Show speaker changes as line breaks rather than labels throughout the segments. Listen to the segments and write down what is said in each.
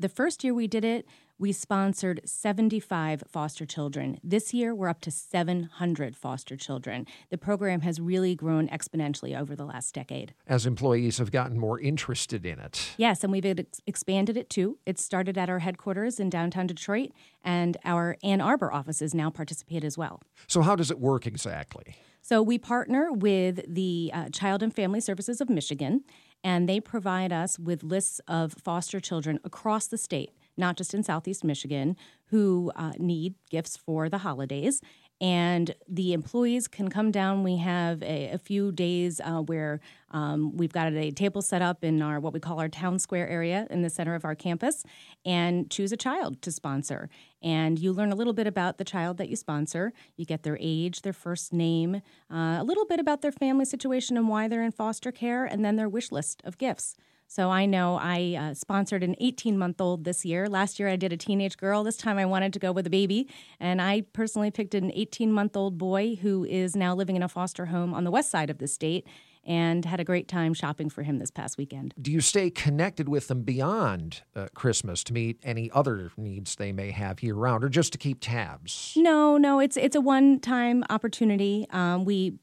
The first year we did it, we sponsored 75 foster children. This year, we're up to 700 foster children. The program has really grown exponentially over the last decade.
As employees have gotten more interested in it.
Yes, and we've ex- expanded it too. It started at our headquarters in downtown Detroit, and our Ann Arbor offices now participate as well.
So, how does it work exactly?
So, we partner with the uh, Child and Family Services of Michigan, and they provide us with lists of foster children across the state not just in Southeast Michigan, who uh, need gifts for the holidays. And the employees can come down. We have a, a few days uh, where um, we've got a table set up in our what we call our town square area in the center of our campus, and choose a child to sponsor. And you learn a little bit about the child that you sponsor. You get their age, their first name, uh, a little bit about their family situation and why they're in foster care, and then their wish list of gifts. So I know I uh, sponsored an 18 month old this year. Last year I did a teenage girl. This time I wanted to go with a baby. And I personally picked an 18 month old boy who is now living in a foster home on the west side of the state and had a great time shopping for him this past weekend.
Do you stay connected with them beyond uh, Christmas to meet any other needs they may have year round, or just to keep tabs?
No, no, it's it's a one time opportunity. Um, we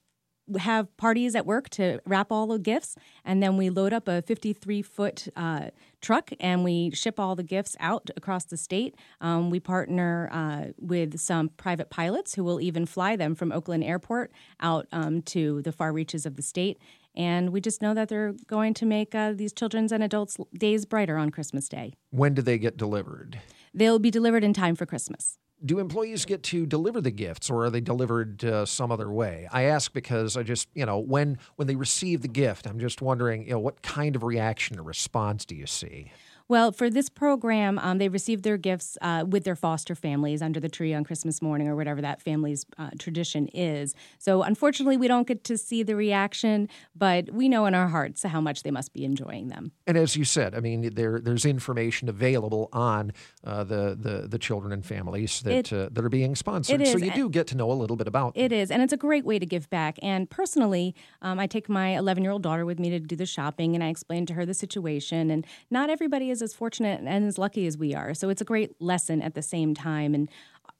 have parties at work to wrap all the gifts, and then we load up a 53 foot uh, truck and we ship all the gifts out across the state. Um, we partner uh, with some private pilots who will even fly them from Oakland Airport out um, to the far reaches of the state. And we just know that they're going to make uh, these children's and adults' days brighter on Christmas Day.
When do they get delivered?
They'll be delivered in time for Christmas
do employees get to deliver the gifts or are they delivered uh, some other way? I ask because i just you know when when they receive the gift i'm just wondering you know what kind of reaction or response do you see
well, for this program, um, they received their gifts uh, with their foster families under the tree on Christmas morning or whatever that family's uh, tradition is. So, unfortunately, we don't get to see the reaction, but we know in our hearts how much they must be enjoying them.
And as you said, I mean, there there's information available on uh, the, the the children and families that it, uh, that are being sponsored. So you do get to know a little bit about.
It them. is, and it's a great way to give back. And personally, um, I take my 11 year old daughter with me to do the shopping, and I explain to her the situation. And not everybody is as fortunate and as lucky as we are. So it's a great lesson at the same time. And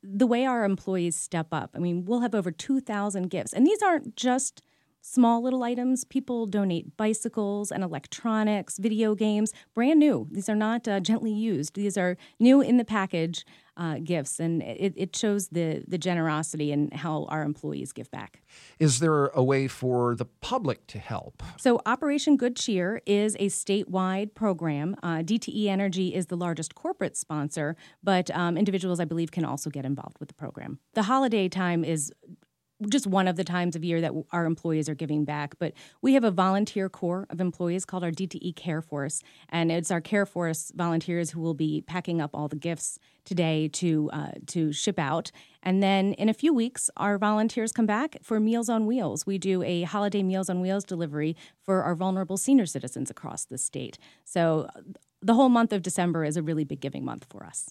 the way our employees step up, I mean, we'll have over 2,000 gifts. And these aren't just small little items. People donate bicycles and electronics, video games, brand new. These are not uh, gently used. These are new in the package uh, gifts, and it, it shows the the generosity and how our employees give back.
Is there a way for the public to help?
So, Operation Good Cheer is a statewide program. Uh, DTE Energy is the largest corporate sponsor, but um, individuals, I believe, can also get involved with the program. The holiday time is just one of the times of year that our employees are giving back. But we have a volunteer corps of employees called our DTE Care Force, and it's our Care Force volunteers who will be packing up all the gifts today to uh, to ship out. And then in a few weeks, our volunteers come back for Meals on Wheels. We do a holiday Meals on Wheels delivery for our vulnerable senior citizens across the state. So the whole month of December is a really big giving month for us.